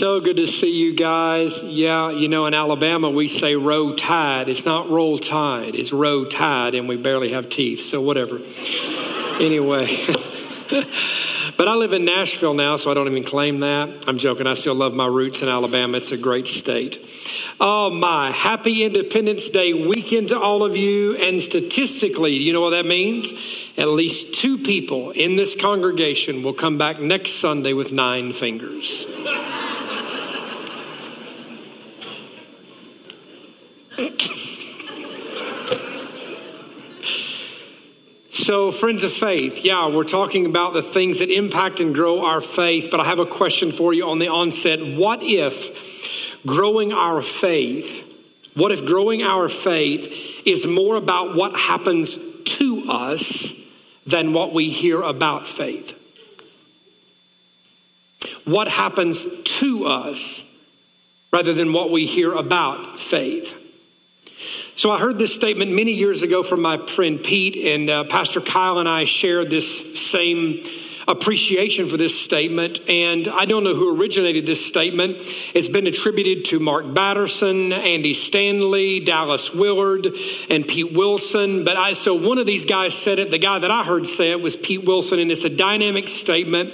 So good to see you guys. Yeah, you know, in Alabama, we say row tide. It's not roll tide, it's row tide, and we barely have teeth, so whatever. anyway. but I live in Nashville now, so I don't even claim that. I'm joking. I still love my roots in Alabama. It's a great state. Oh, my. Happy Independence Day weekend to all of you. And statistically, you know what that means? At least two people in this congregation will come back next Sunday with nine fingers. So, friends of faith, yeah, we're talking about the things that impact and grow our faith, but I have a question for you on the onset. What if growing our faith, what if growing our faith is more about what happens to us than what we hear about faith? What happens to us rather than what we hear about faith? So I heard this statement many years ago from my friend Pete, and uh, Pastor Kyle and I shared this same appreciation for this statement. And I don't know who originated this statement. It's been attributed to Mark Batterson, Andy Stanley, Dallas Willard, and Pete Wilson. But I, so one of these guys said it. The guy that I heard say it was Pete Wilson. And it's a dynamic statement.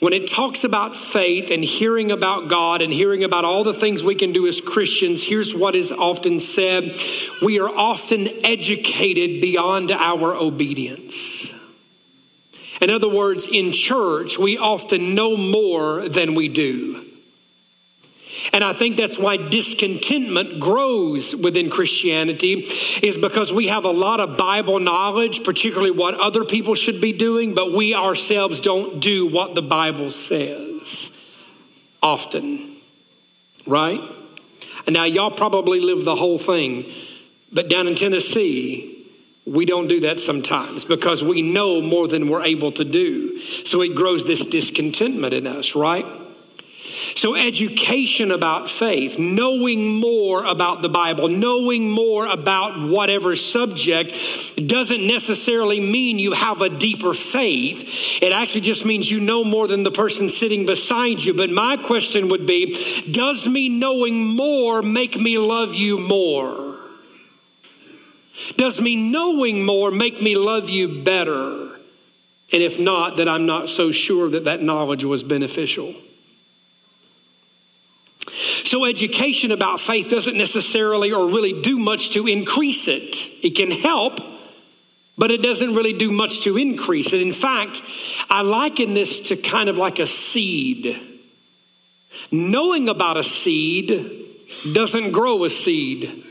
When it talks about faith and hearing about God and hearing about all the things we can do as Christians, here's what is often said we are often educated beyond our obedience. In other words, in church, we often know more than we do. And I think that's why discontentment grows within Christianity, is because we have a lot of Bible knowledge, particularly what other people should be doing, but we ourselves don't do what the Bible says often. Right? And now, y'all probably live the whole thing, but down in Tennessee, we don't do that sometimes because we know more than we're able to do. So it grows this discontentment in us, right? So, education about faith, knowing more about the Bible, knowing more about whatever subject doesn't necessarily mean you have a deeper faith. It actually just means you know more than the person sitting beside you. But my question would be Does me knowing more make me love you more? Does me knowing more make me love you better? And if not, that I'm not so sure that that knowledge was beneficial. So, education about faith doesn't necessarily or really do much to increase it. It can help, but it doesn't really do much to increase it. In fact, I liken this to kind of like a seed. Knowing about a seed doesn't grow a seed.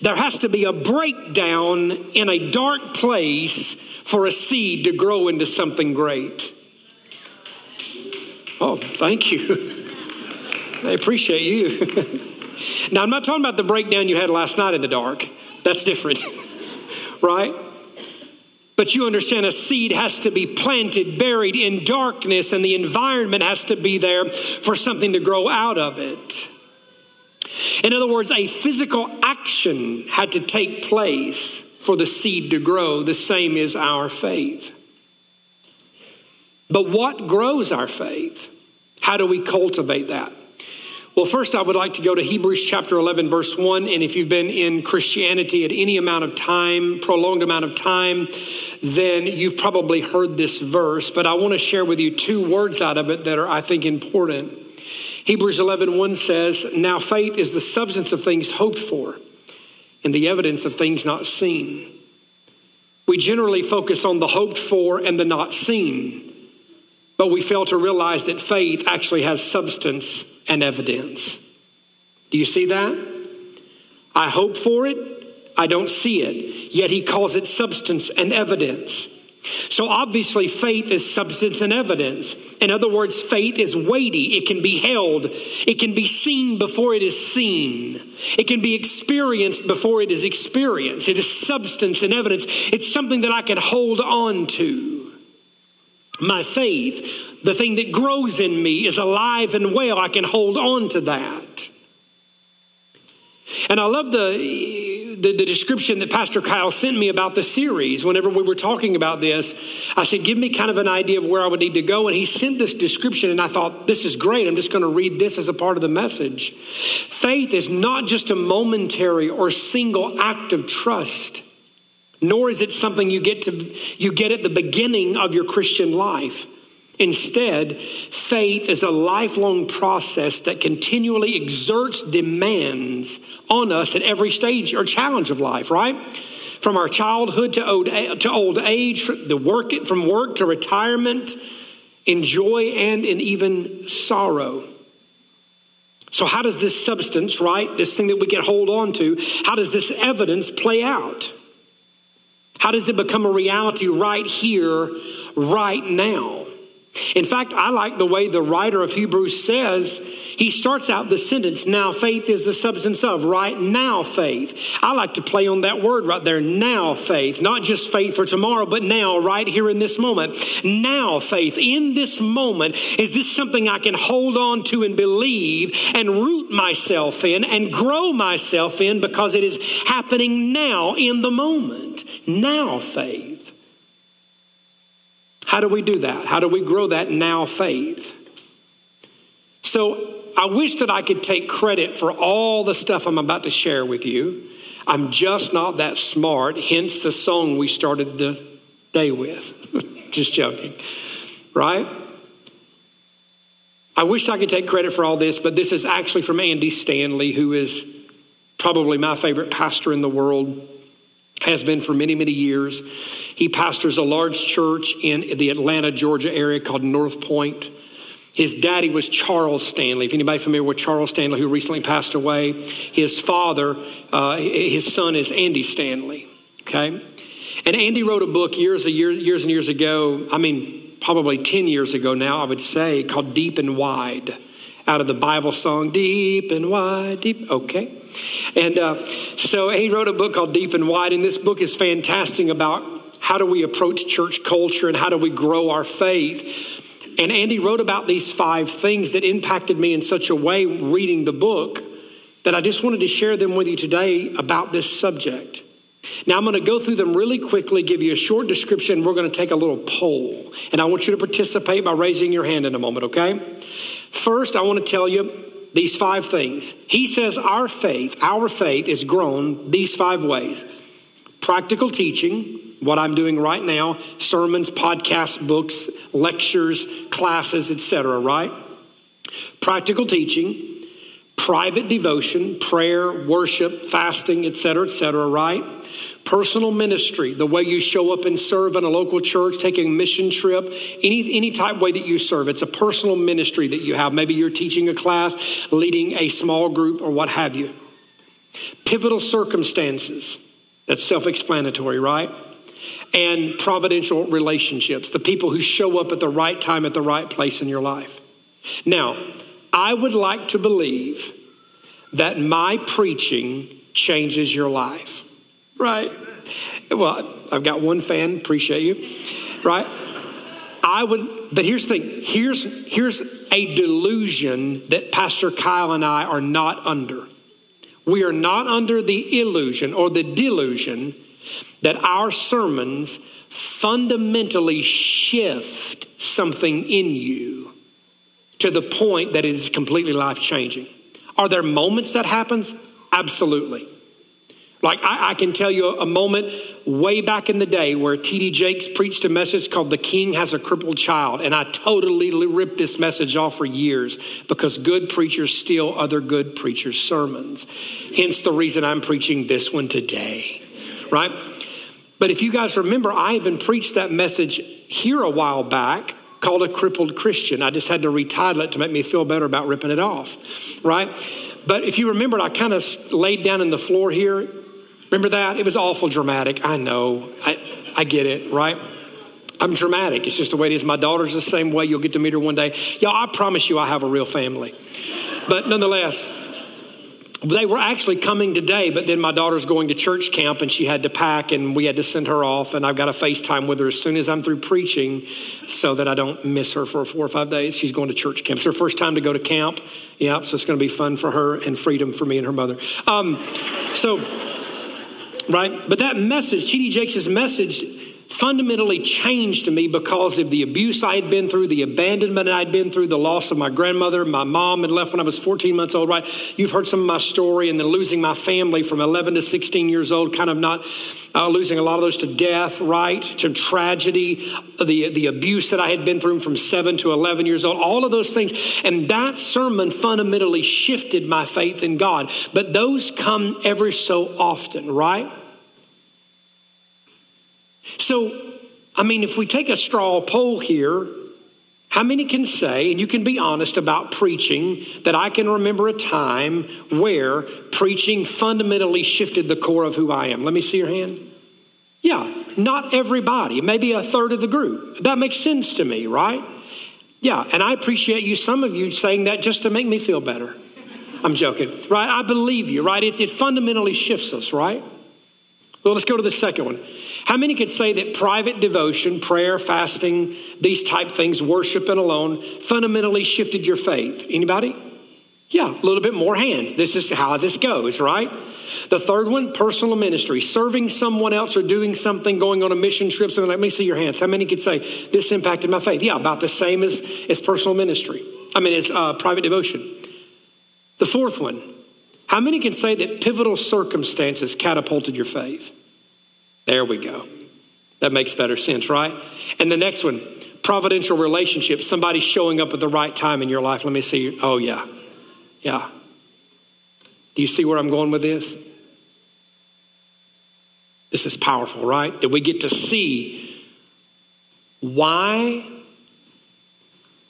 There has to be a breakdown in a dark place for a seed to grow into something great. Oh, thank you. I appreciate you. now, I'm not talking about the breakdown you had last night in the dark. That's different, right? But you understand a seed has to be planted, buried in darkness, and the environment has to be there for something to grow out of it. In other words, a physical action had to take place for the seed to grow. The same is our faith. But what grows our faith? How do we cultivate that? Well, first, I would like to go to Hebrews chapter 11, verse 1. And if you've been in Christianity at any amount of time, prolonged amount of time, then you've probably heard this verse. But I want to share with you two words out of it that are, I think, important. Hebrews 11 1 says, Now faith is the substance of things hoped for and the evidence of things not seen. We generally focus on the hoped for and the not seen, but we fail to realize that faith actually has substance and evidence. Do you see that? I hope for it, I don't see it, yet he calls it substance and evidence. So obviously, faith is substance and evidence. In other words, faith is weighty. It can be held. It can be seen before it is seen. It can be experienced before it is experienced. It is substance and evidence. It's something that I can hold on to. My faith, the thing that grows in me, is alive and well. I can hold on to that. And I love the the, the description that Pastor Kyle sent me about the series, whenever we were talking about this, I said, Give me kind of an idea of where I would need to go. And he sent this description, and I thought, This is great. I'm just going to read this as a part of the message. Faith is not just a momentary or single act of trust, nor is it something you get, to, you get at the beginning of your Christian life. Instead, faith is a lifelong process that continually exerts demands on us at every stage or challenge of life, right? From our childhood to old, to old age, the work, from work to retirement, in joy and in even sorrow. So, how does this substance, right, this thing that we can hold on to, how does this evidence play out? How does it become a reality right here, right now? In fact, I like the way the writer of Hebrews says, he starts out the sentence, now faith is the substance of, right now faith. I like to play on that word right there, now faith. Not just faith for tomorrow, but now, right here in this moment. Now faith. In this moment, is this something I can hold on to and believe and root myself in and grow myself in because it is happening now in the moment? Now faith. How do we do that? How do we grow that now faith? So I wish that I could take credit for all the stuff I'm about to share with you. I'm just not that smart, hence the song we started the day with. just joking, right? I wish I could take credit for all this, but this is actually from Andy Stanley, who is probably my favorite pastor in the world has been for many, many years. He pastors a large church in the Atlanta, Georgia area called North Point. His daddy was Charles Stanley. If anybody familiar with Charles Stanley, who recently passed away, his father, uh, his son is Andy Stanley. Okay, and Andy wrote a book years, year, years and years ago. I mean, probably ten years ago now, I would say, called Deep and Wide, out of the Bible song Deep and Wide, Deep. Okay, and uh, so he wrote a book called Deep and Wide, and this book is fantastic about how do we approach church culture and how do we grow our faith. And Andy wrote about these five things that impacted me in such a way reading the book that I just wanted to share them with you today about this subject. Now, I'm going to go through them really quickly, give you a short description. We're going to take a little poll. And I want you to participate by raising your hand in a moment, okay? First, I want to tell you these five things. He says our faith, our faith is grown these five ways practical teaching, what I'm doing right now, sermons, podcasts, books, lectures, classes, etc., right? Practical teaching, private devotion, prayer, worship, fasting, etc., etc., right? Personal ministry, the way you show up and serve in a local church, taking a mission trip, any, any type way that you serve. It's a personal ministry that you have. Maybe you're teaching a class, leading a small group, or what have you. Pivotal circumstances. That's self explanatory, right? And providential relationships, the people who show up at the right time at the right place in your life. Now, I would like to believe that my preaching changes your life. Right. Well, I've got one fan, appreciate you. Right? I would, but here's the thing here's, here's a delusion that Pastor Kyle and I are not under. We are not under the illusion or the delusion that our sermons fundamentally shift something in you to the point that it is completely life changing. Are there moments that happens? Absolutely. Like, I, I, can tell you a moment way back in the day where T.D. Jakes preached a message called The King Has a Crippled Child. And I totally ripped this message off for years because good preachers steal other good preachers' sermons. Hence the reason I'm preaching this one today, right? But if you guys remember, I even preached that message here a while back called A Crippled Christian. I just had to retitle it to make me feel better about ripping it off, right? But if you remember, I kind of laid down in the floor here Remember that? It was awful dramatic. I know. I, I get it, right? I'm dramatic. It's just the way it is. My daughter's the same way. You'll get to meet her one day. Y'all, I promise you I have a real family. But nonetheless, they were actually coming today, but then my daughter's going to church camp and she had to pack and we had to send her off. And I've got to FaceTime with her as soon as I'm through preaching so that I don't miss her for four or five days. She's going to church camp. It's her first time to go to camp. Yeah, so it's going to be fun for her and freedom for me and her mother. Um, so, right? But that message, T.D. Jakes' message, fundamentally changed to me because of the abuse I had been through, the abandonment I'd been through, the loss of my grandmother. My mom had left when I was 14 months old, right? You've heard some of my story, and then losing my family from 11 to 16 years old, kind of not uh, losing a lot of those to death, right? To tragedy, the, the abuse that I had been through from 7 to 11 years old, all of those things. And that sermon fundamentally shifted my faith in God. But those come every so often, right? So, I mean, if we take a straw poll here, how many can say, and you can be honest about preaching, that I can remember a time where preaching fundamentally shifted the core of who I am? Let me see your hand. Yeah, not everybody, maybe a third of the group. That makes sense to me, right? Yeah, and I appreciate you, some of you saying that just to make me feel better. I'm joking, right? I believe you, right? It, it fundamentally shifts us, right? Well, let's go to the second one. How many could say that private devotion, prayer, fasting, these type things, worship and alone, fundamentally shifted your faith? Anybody? Yeah, a little bit more hands. This is how this goes, right? The third one, personal ministry, serving someone else or doing something, going on a mission trip, something let me see your hands. How many could say this impacted my faith? Yeah, about the same as, as personal ministry. I mean, as uh, private devotion. The fourth one, how many can say that pivotal circumstances catapulted your faith? There we go. That makes better sense, right? And the next one, providential relationship, somebody showing up at the right time in your life. Let me see. Oh, yeah. Yeah. Do you see where I'm going with this? This is powerful, right? That we get to see why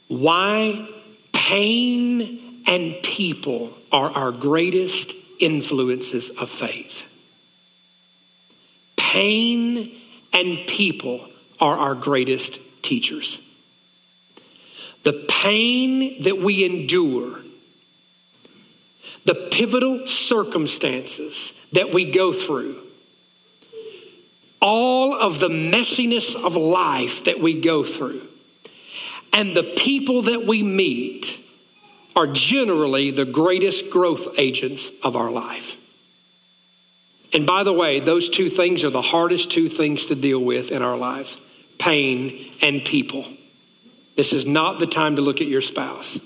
why pain and people are our greatest influences of faith. Pain and people are our greatest teachers. The pain that we endure, the pivotal circumstances that we go through, all of the messiness of life that we go through, and the people that we meet are generally the greatest growth agents of our life. And by the way, those two things are the hardest two things to deal with in our lives pain and people. This is not the time to look at your spouse.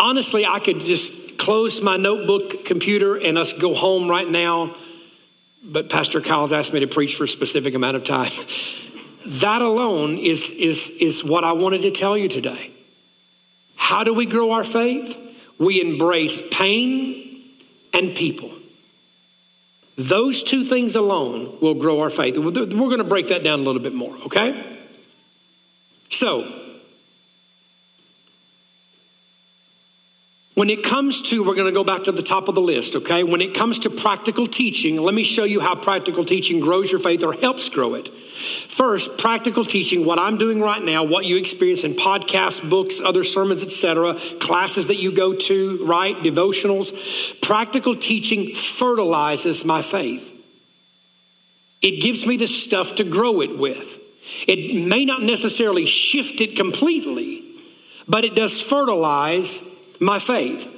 Honestly, I could just close my notebook computer and us go home right now, but Pastor Kyle's asked me to preach for a specific amount of time. that alone is, is, is what I wanted to tell you today. How do we grow our faith? We embrace pain and people. Those two things alone will grow our faith. We're going to break that down a little bit more, okay? So, When it comes to, we're going to go back to the top of the list, okay? When it comes to practical teaching, let me show you how practical teaching grows your faith or helps grow it. First, practical teaching, what I'm doing right now, what you experience in podcasts, books, other sermons, etc., classes that you go to, right? Devotionals. Practical teaching fertilizes my faith. It gives me the stuff to grow it with. It may not necessarily shift it completely, but it does fertilize my faith.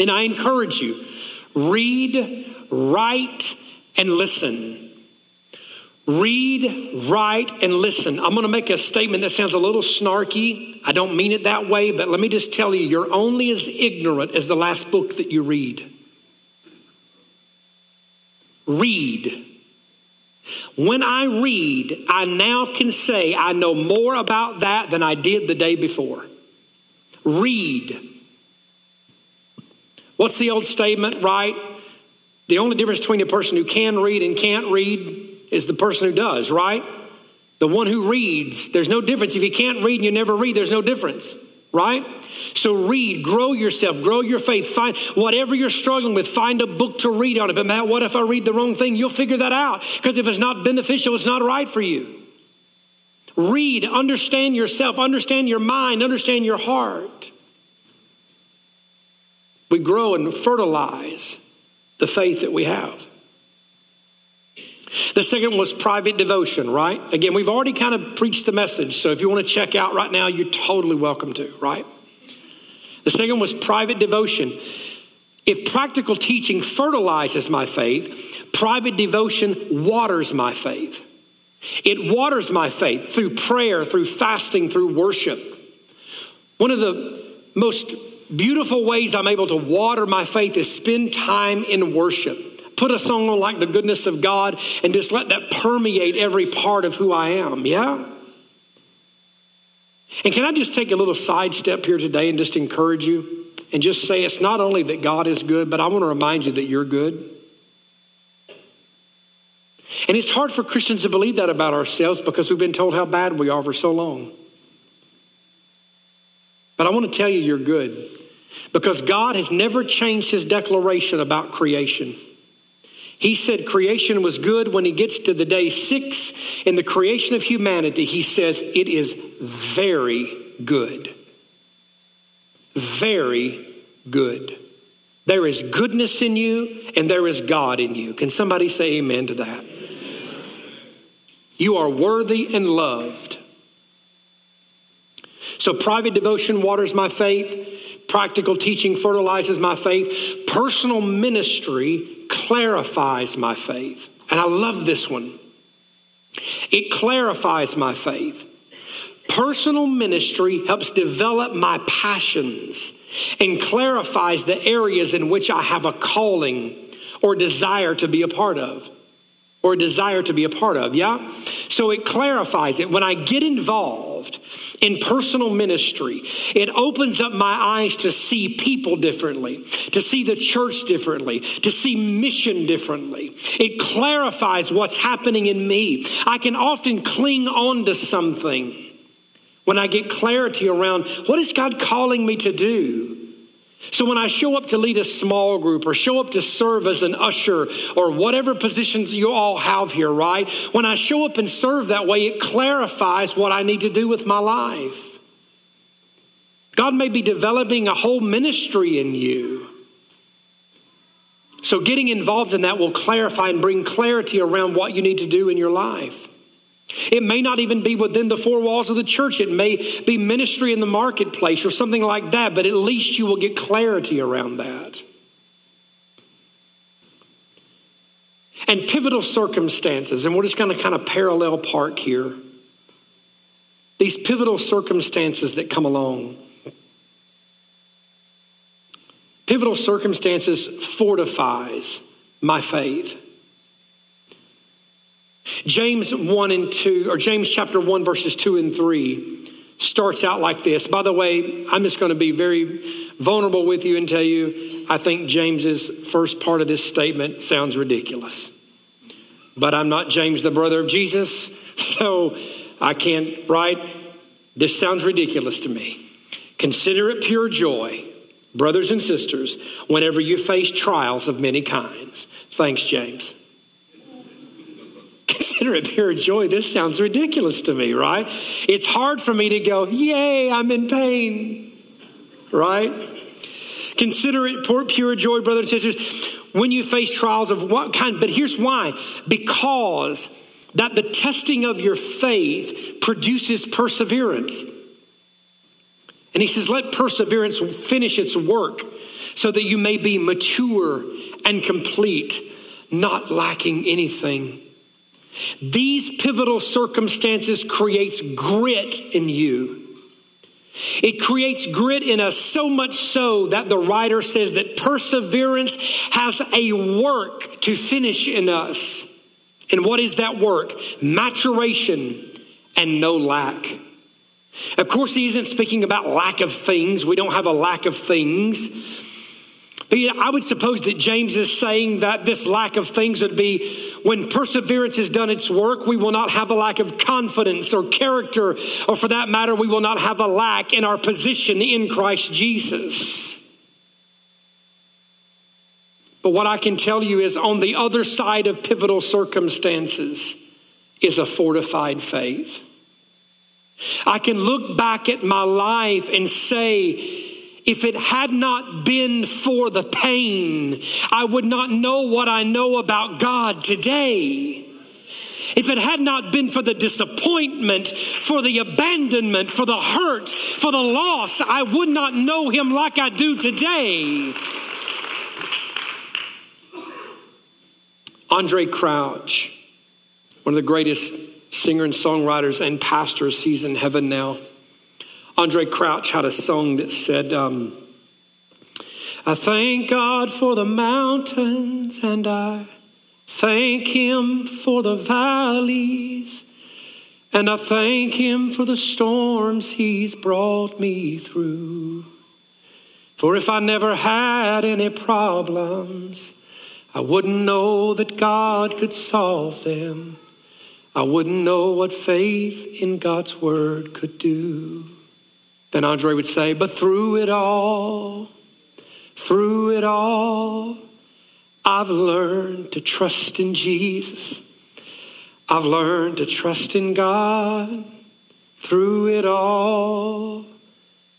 And I encourage you read, write, and listen. Read, write, and listen. I'm going to make a statement that sounds a little snarky. I don't mean it that way, but let me just tell you you're only as ignorant as the last book that you read. Read. When I read, I now can say I know more about that than I did the day before. Read. What's the old statement, right? The only difference between a person who can read and can't read is the person who does, right? The one who reads, there's no difference. If you can't read and you never read, there's no difference, right? So read, grow yourself, grow your faith. Find whatever you're struggling with, find a book to read on it. But Matt, what if I read the wrong thing? You'll figure that out because if it's not beneficial, it's not right for you. Read, understand yourself, understand your mind, understand your heart. We grow and fertilize the faith that we have. The second was private devotion, right? Again, we've already kind of preached the message, so if you want to check out right now, you're totally welcome to, right? The second was private devotion. If practical teaching fertilizes my faith, private devotion waters my faith. It waters my faith through prayer, through fasting, through worship. One of the most beautiful ways I'm able to water my faith is spend time in worship. Put a song on like the goodness of God and just let that permeate every part of who I am. Yeah? And can I just take a little sidestep here today and just encourage you and just say it's not only that God is good, but I want to remind you that you're good. And it's hard for Christians to believe that about ourselves because we've been told how bad we are for so long. But I want to tell you, you're good because God has never changed his declaration about creation. He said creation was good. When he gets to the day six in the creation of humanity, he says it is very good. Very good. There is goodness in you and there is God in you. Can somebody say amen to that? You are worthy and loved. So, private devotion waters my faith, practical teaching fertilizes my faith, personal ministry clarifies my faith. And I love this one. It clarifies my faith. Personal ministry helps develop my passions and clarifies the areas in which I have a calling or desire to be a part of or desire to be a part of. Yeah? So it clarifies it. When I get involved in personal ministry, it opens up my eyes to see people differently, to see the church differently, to see mission differently. It clarifies what's happening in me. I can often cling on to something when I get clarity around what is God calling me to do? So when I show up to lead a small group or show up to serve as an usher or whatever positions you all have here, right? When I show up and serve that way, it clarifies what I need to do with my life. God may be developing a whole ministry in you. So getting involved in that will clarify and bring clarity around what you need to do in your life. It may not even be within the four walls of the church. It may be ministry in the marketplace or something like that, but at least you will get clarity around that. And pivotal circumstances, and we're just going to kind of parallel park here. These pivotal circumstances that come along. Pivotal circumstances fortifies my faith. James 1 and 2, or James chapter 1, verses 2 and 3 starts out like this. By the way, I'm just going to be very vulnerable with you and tell you, I think James's first part of this statement sounds ridiculous. But I'm not James, the brother of Jesus, so I can't write. This sounds ridiculous to me. Consider it pure joy, brothers and sisters, whenever you face trials of many kinds. Thanks, James consider it pure joy. This sounds ridiculous to me, right? It's hard for me to go, yay, I'm in pain, right? Consider it pure joy, brothers and sisters, when you face trials of what kind. But here's why because that the testing of your faith produces perseverance. And he says, let perseverance finish its work so that you may be mature and complete, not lacking anything. These pivotal circumstances creates grit in you. It creates grit in us so much so that the writer says that perseverance has a work to finish in us. And what is that work? Maturation and no lack. Of course, he isn't speaking about lack of things. We don't have a lack of things. But I would suppose that James is saying that this lack of things would be when perseverance has done its work, we will not have a lack of confidence or character, or for that matter, we will not have a lack in our position in Christ Jesus. But what I can tell you is on the other side of pivotal circumstances is a fortified faith. I can look back at my life and say, if it had not been for the pain, I would not know what I know about God today. If it had not been for the disappointment, for the abandonment, for the hurt, for the loss, I would not know him like I do today. Andraé Crouch, one of the greatest singer and songwriters and pastors, he's in heaven now. Andraé Crouch had a song that said, um, I thank God for the mountains and I thank Him for the valleys. And I thank Him for the storms He's brought me through. For if I never had any problems, I wouldn't know that God could solve them. I wouldn't know what faith in God's word could do. Then Andraé would say, But through it all, through it all, I've learned to trust in Jesus. I've learned to trust in God through it all,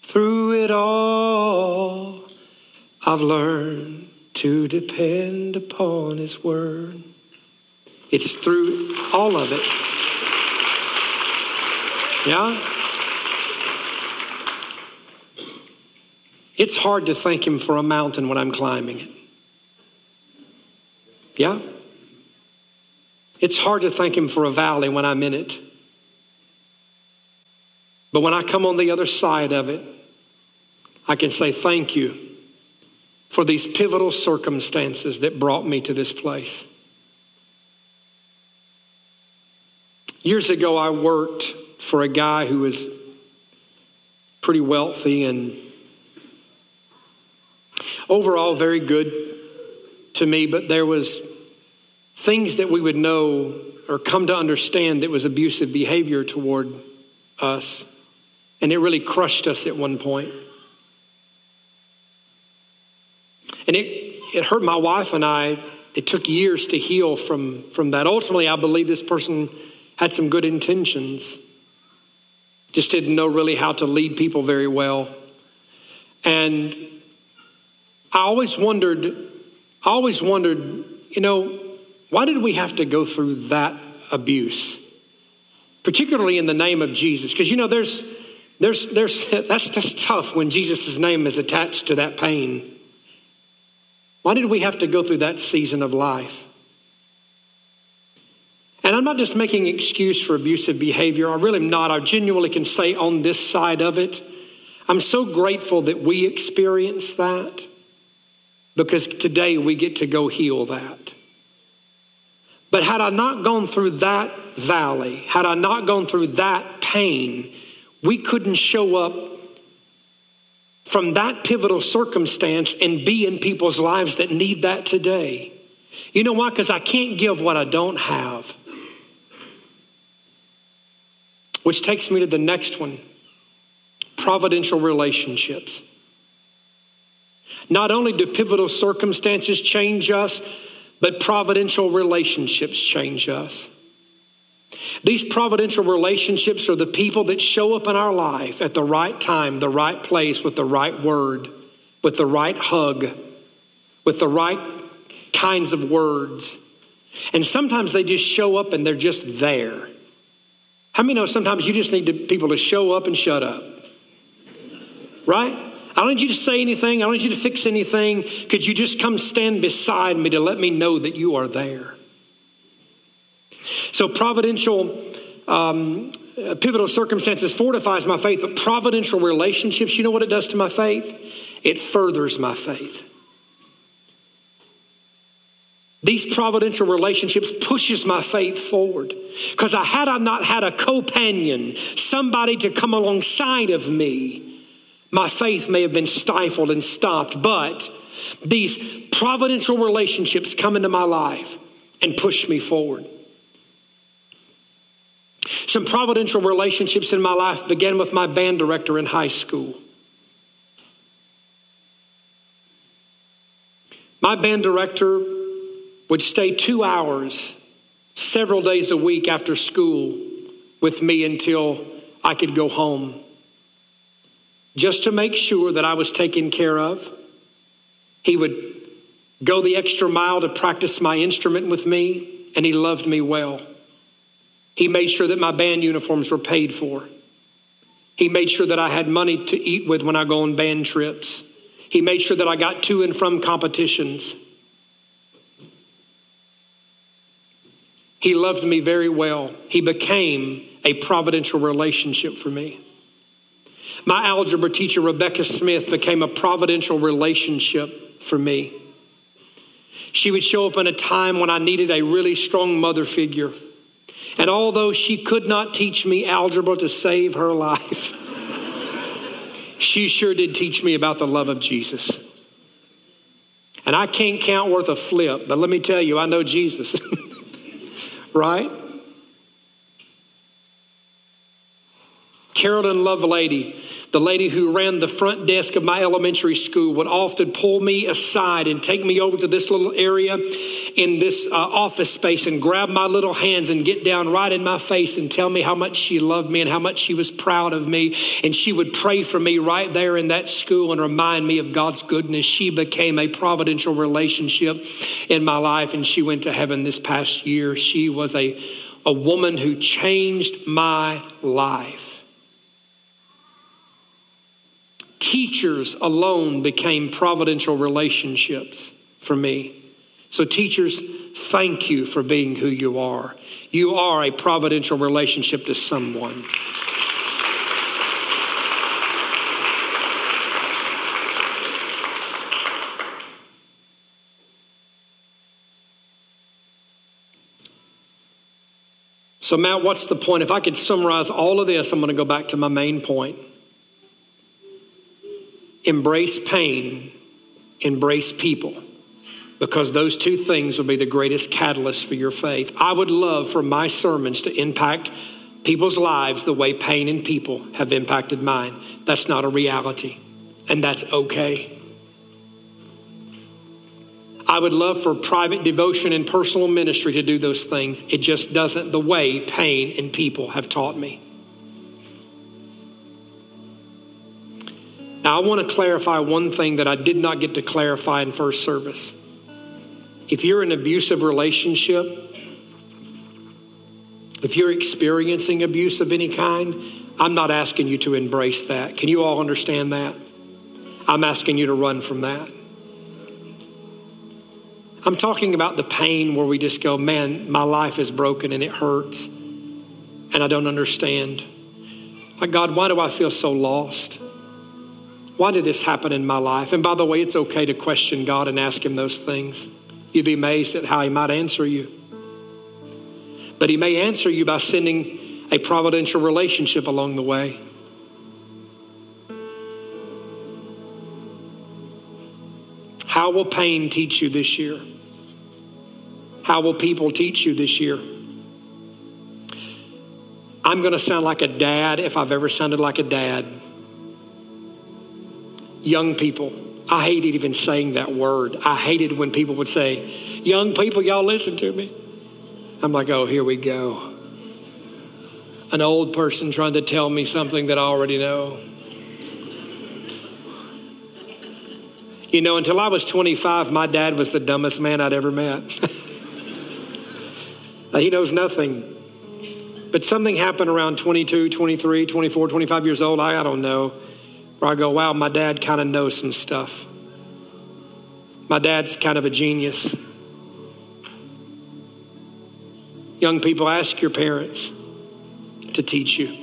through it all. I've learned to depend upon His Word. It's through all of it. Yeah? It's hard to thank Him for a mountain when I'm climbing it. Yeah? It's hard to thank Him for a valley when I'm in it. But when I come on the other side of it, I can say thank you for these pivotal circumstances that brought me to this place. Years ago, I worked for a guy who was pretty wealthy and overall very good to me, but there was things that we would know or come to understand that was abusive behavior toward us. And it really crushed us at one point. And it, it hurt my wife and I. It took years to heal from, from that. Ultimately, I believe this person had some good intentions, just didn't know really how to lead people very well. And I always wondered, I always wondered, you know, why did we have to go through that abuse? Particularly in the name of Jesus. Because you know, there's there's there's that's that's tough when Jesus' name is attached to that pain. Why did we have to go through that season of life? And I'm not just making excuse for abusive behavior. I really am not. I genuinely can say on this side of it, I'm so grateful that we experience that because today we get to go heal that. But had I not gone through that valley, had I not gone through that pain, we couldn't show up from that pivotal circumstance and be in people's lives that need that today. You know why? Because I can't give what I don't have. Which takes me to the next one providential relationships. Not only do pivotal circumstances change us, but providential relationships change us. These providential relationships are the people that show up in our life at the right time, the right place, with the right word, with the right hug, with the right kinds of words. And sometimes they just show up and they're just there. How many know sometimes you just need to, people to show up and shut up? Right? I don't need you to say anything. I don't need you to fix anything. Could you just come stand beside me to let me know that you are there? So, providential, um, pivotal circumstances fortifies my faith, but providential relationships, you know what it does to my faith? It furthers my faith. These providential relationships pushes my faith forward. Because I had I not had a companion, somebody to come alongside of me, my faith may have been stifled and stopped, but these providential relationships come into my life and push me forward. Some providential relationships in my life began with my band director in high school. My band director would stay two hours several days a week after school with me until I could go home just to make sure that I was taken care of. He would go the extra mile to practice my instrument with me, and he loved me well. He made sure that my band uniforms were paid for. He made sure that I had money to eat with when I go on band trips. He made sure that I got to and from competitions. He loved me very well. He became a providential relationship for me. My algebra teacher, Rebecca Smith, became a providential relationship for me. She would show up in a time when I needed a really strong mother figure. And although she could not teach me algebra to save her life, she sure did teach me about the love of Jesus. And I can't count worth a flip, but let me tell you, I know Jesus. right? Carolyn Lovelady the lady who ran the front desk of my elementary school would often pull me aside and take me over to this little area in this uh, office space and grab my little hands and get down right in my face and tell me how much she loved me and how much she was proud of me. And she would pray for me right there in that school and remind me of God's goodness. She became a providential relationship in my life, and she went to heaven this past year. She was a, a woman who changed my life. Teachers alone became providential relationships for me. So, teachers, thank you for being who you are. You are a providential relationship to someone. So, Matt, what's the point? If I could summarize all of this, I'm going to go back to my main point. Embrace pain, embrace people, because those two things will be the greatest catalyst for your faith. I would love for my sermons to impact people's lives the way pain and people have impacted mine. That's not a reality, and that's okay. I would love for private devotion and personal ministry to do those things. It just doesn't the way pain and people have taught me. Now, I want to clarify one thing that I did not get to clarify in first service. If you're in an abusive relationship, if you're experiencing abuse of any kind, I'm not asking you to embrace that. Can you all understand that? I'm asking you to run from that. I'm talking about the pain where we just go, man, my life is broken and it hurts and I don't understand. Like, God, why do I feel so lost? Why did this happen in my life? And by the way, it's okay to question God and ask Him those things. You'd be amazed at how He might answer you. But He may answer you by sending a providential relationship along the way. How will pain teach you this year? How will people teach you this year? I'm going to sound like a dad if I've ever sounded like a dad young people. I hated even saying that word. I hated when people would say, Young people, y'all listen to me. I'm like, Oh, here we go. An old person trying to tell me something that I already know. You know, until I was 25, my dad was the dumbest man I'd ever met. he knows nothing. But something happened around 22, 23, 24, 25 years old. I, I don't know where I go, wow, my dad kind of knows some stuff. My dad's kind of a genius. Young people, ask your parents to teach you.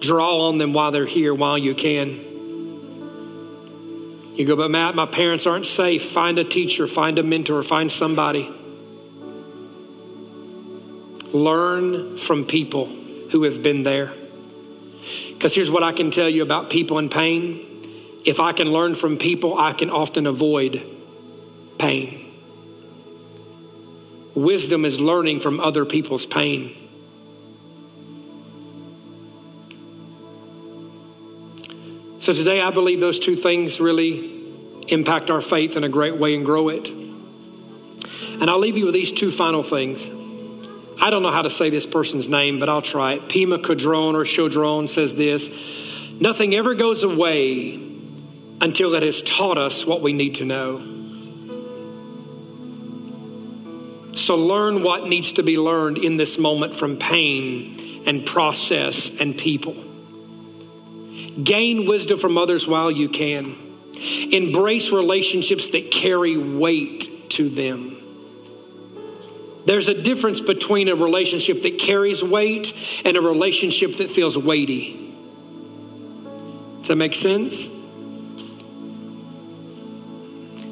Draw on them while they're here, while you can. You go, but Matt, my parents aren't safe. Find a teacher, find a mentor, find somebody. Learn from people who have been there. Because here's what I can tell you about people in pain if I can learn from people, I can often avoid pain. Wisdom is learning from other people's pain. So today, I believe those two things really impact our faith in a great way and grow it. And I'll leave you with these two final things. I don't know how to say this person's name, but I'll try it. Pima Chodron or Chodron says this Nothing ever goes away until it has taught us what we need to know. So learn what needs to be learned in this moment from pain and process and people. Gain wisdom from others while you can. Embrace relationships that carry weight to them There's a difference between a relationship that carries weight and a relationship that feels weighty. Does that make sense?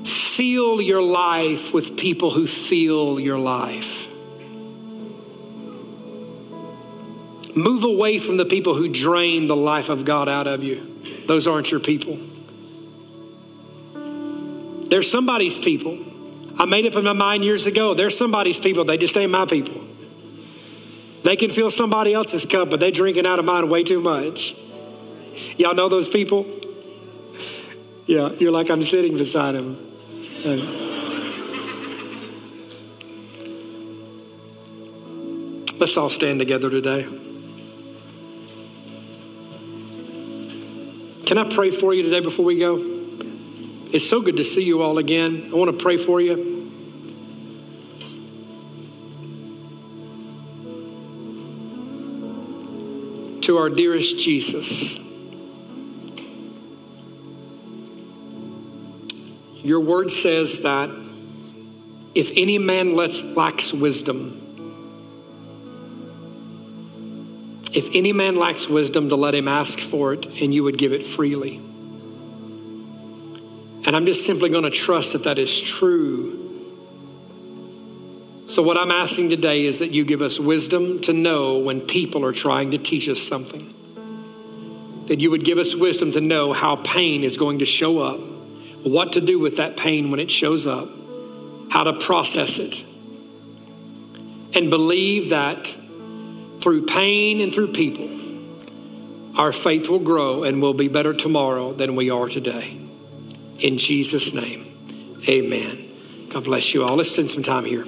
Feel your life with people who feel your life. Move away from the people who drain the life of God out of you. Those aren't your people. They're somebody's people. I made up in my mind years ago. They're somebody's people. They just ain't my people. They can fill somebody else's cup, but they're drinking out of mine way too much. Y'all know those people? Yeah, you're like I'm sitting beside them. Let's all stand together today. Can I pray for you today before we go? It's so good to see you all again. I want to pray for you. To our dearest Jesus. Your word says that if any man lacks wisdom, if any man lacks wisdom, to let him ask for it, and you would give it freely. And I'm just simply going to trust that that is true. So, what I'm asking today is that you give us wisdom to know when people are trying to teach us something. That you would give us wisdom to know how pain is going to show up what to do with that pain when it shows up, how to process it, and believe that through pain and through people, our faith will grow and we'll be better tomorrow than we are today. In Jesus' name, amen. God bless you all. Let's spend some time here.